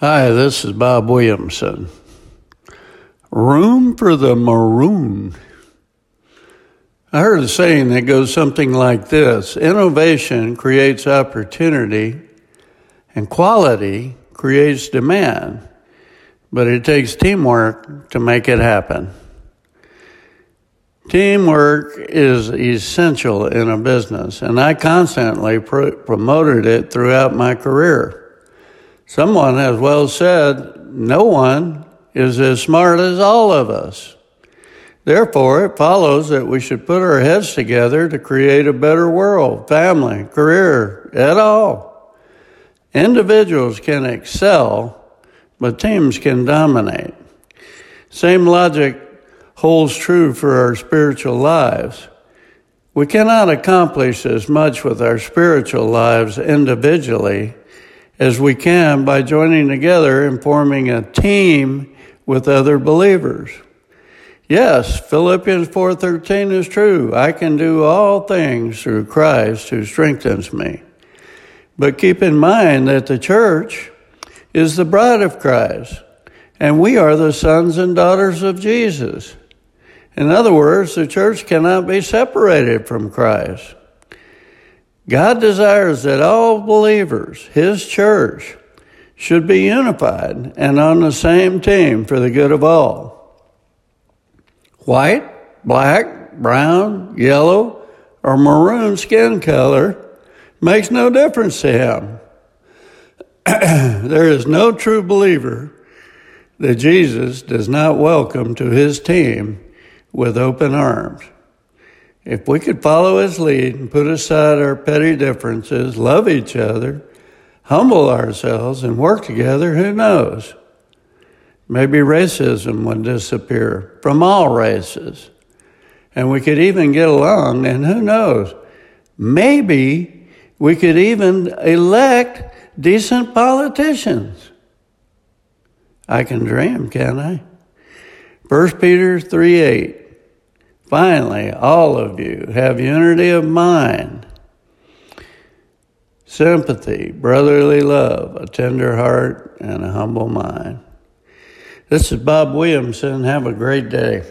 Hi, this is Bob Williamson. Room for the maroon. I heard a saying that goes something like this Innovation creates opportunity, and quality creates demand, but it takes teamwork to make it happen. Teamwork is essential in a business, and I constantly pr- promoted it throughout my career. Someone has well said, no one is as smart as all of us. Therefore, it follows that we should put our heads together to create a better world, family, career, et al. Individuals can excel, but teams can dominate. Same logic holds true for our spiritual lives. We cannot accomplish as much with our spiritual lives individually as we can by joining together and forming a team with other believers. Yes, Philippians 4:13 is true. I can do all things through Christ who strengthens me. But keep in mind that the church is the bride of Christ, and we are the sons and daughters of Jesus. In other words, the church cannot be separated from Christ. God desires that all believers, His church, should be unified and on the same team for the good of all. White, black, brown, yellow, or maroon skin color makes no difference to Him. there is no true believer that Jesus does not welcome to His team with open arms. If we could follow his lead and put aside our petty differences, love each other, humble ourselves, and work together, who knows? Maybe racism would disappear from all races. And we could even get along, and who knows? Maybe we could even elect decent politicians. I can dream, can I? 1 Peter 3 8. Finally, all of you have unity of mind, sympathy, brotherly love, a tender heart, and a humble mind. This is Bob Williamson. Have a great day.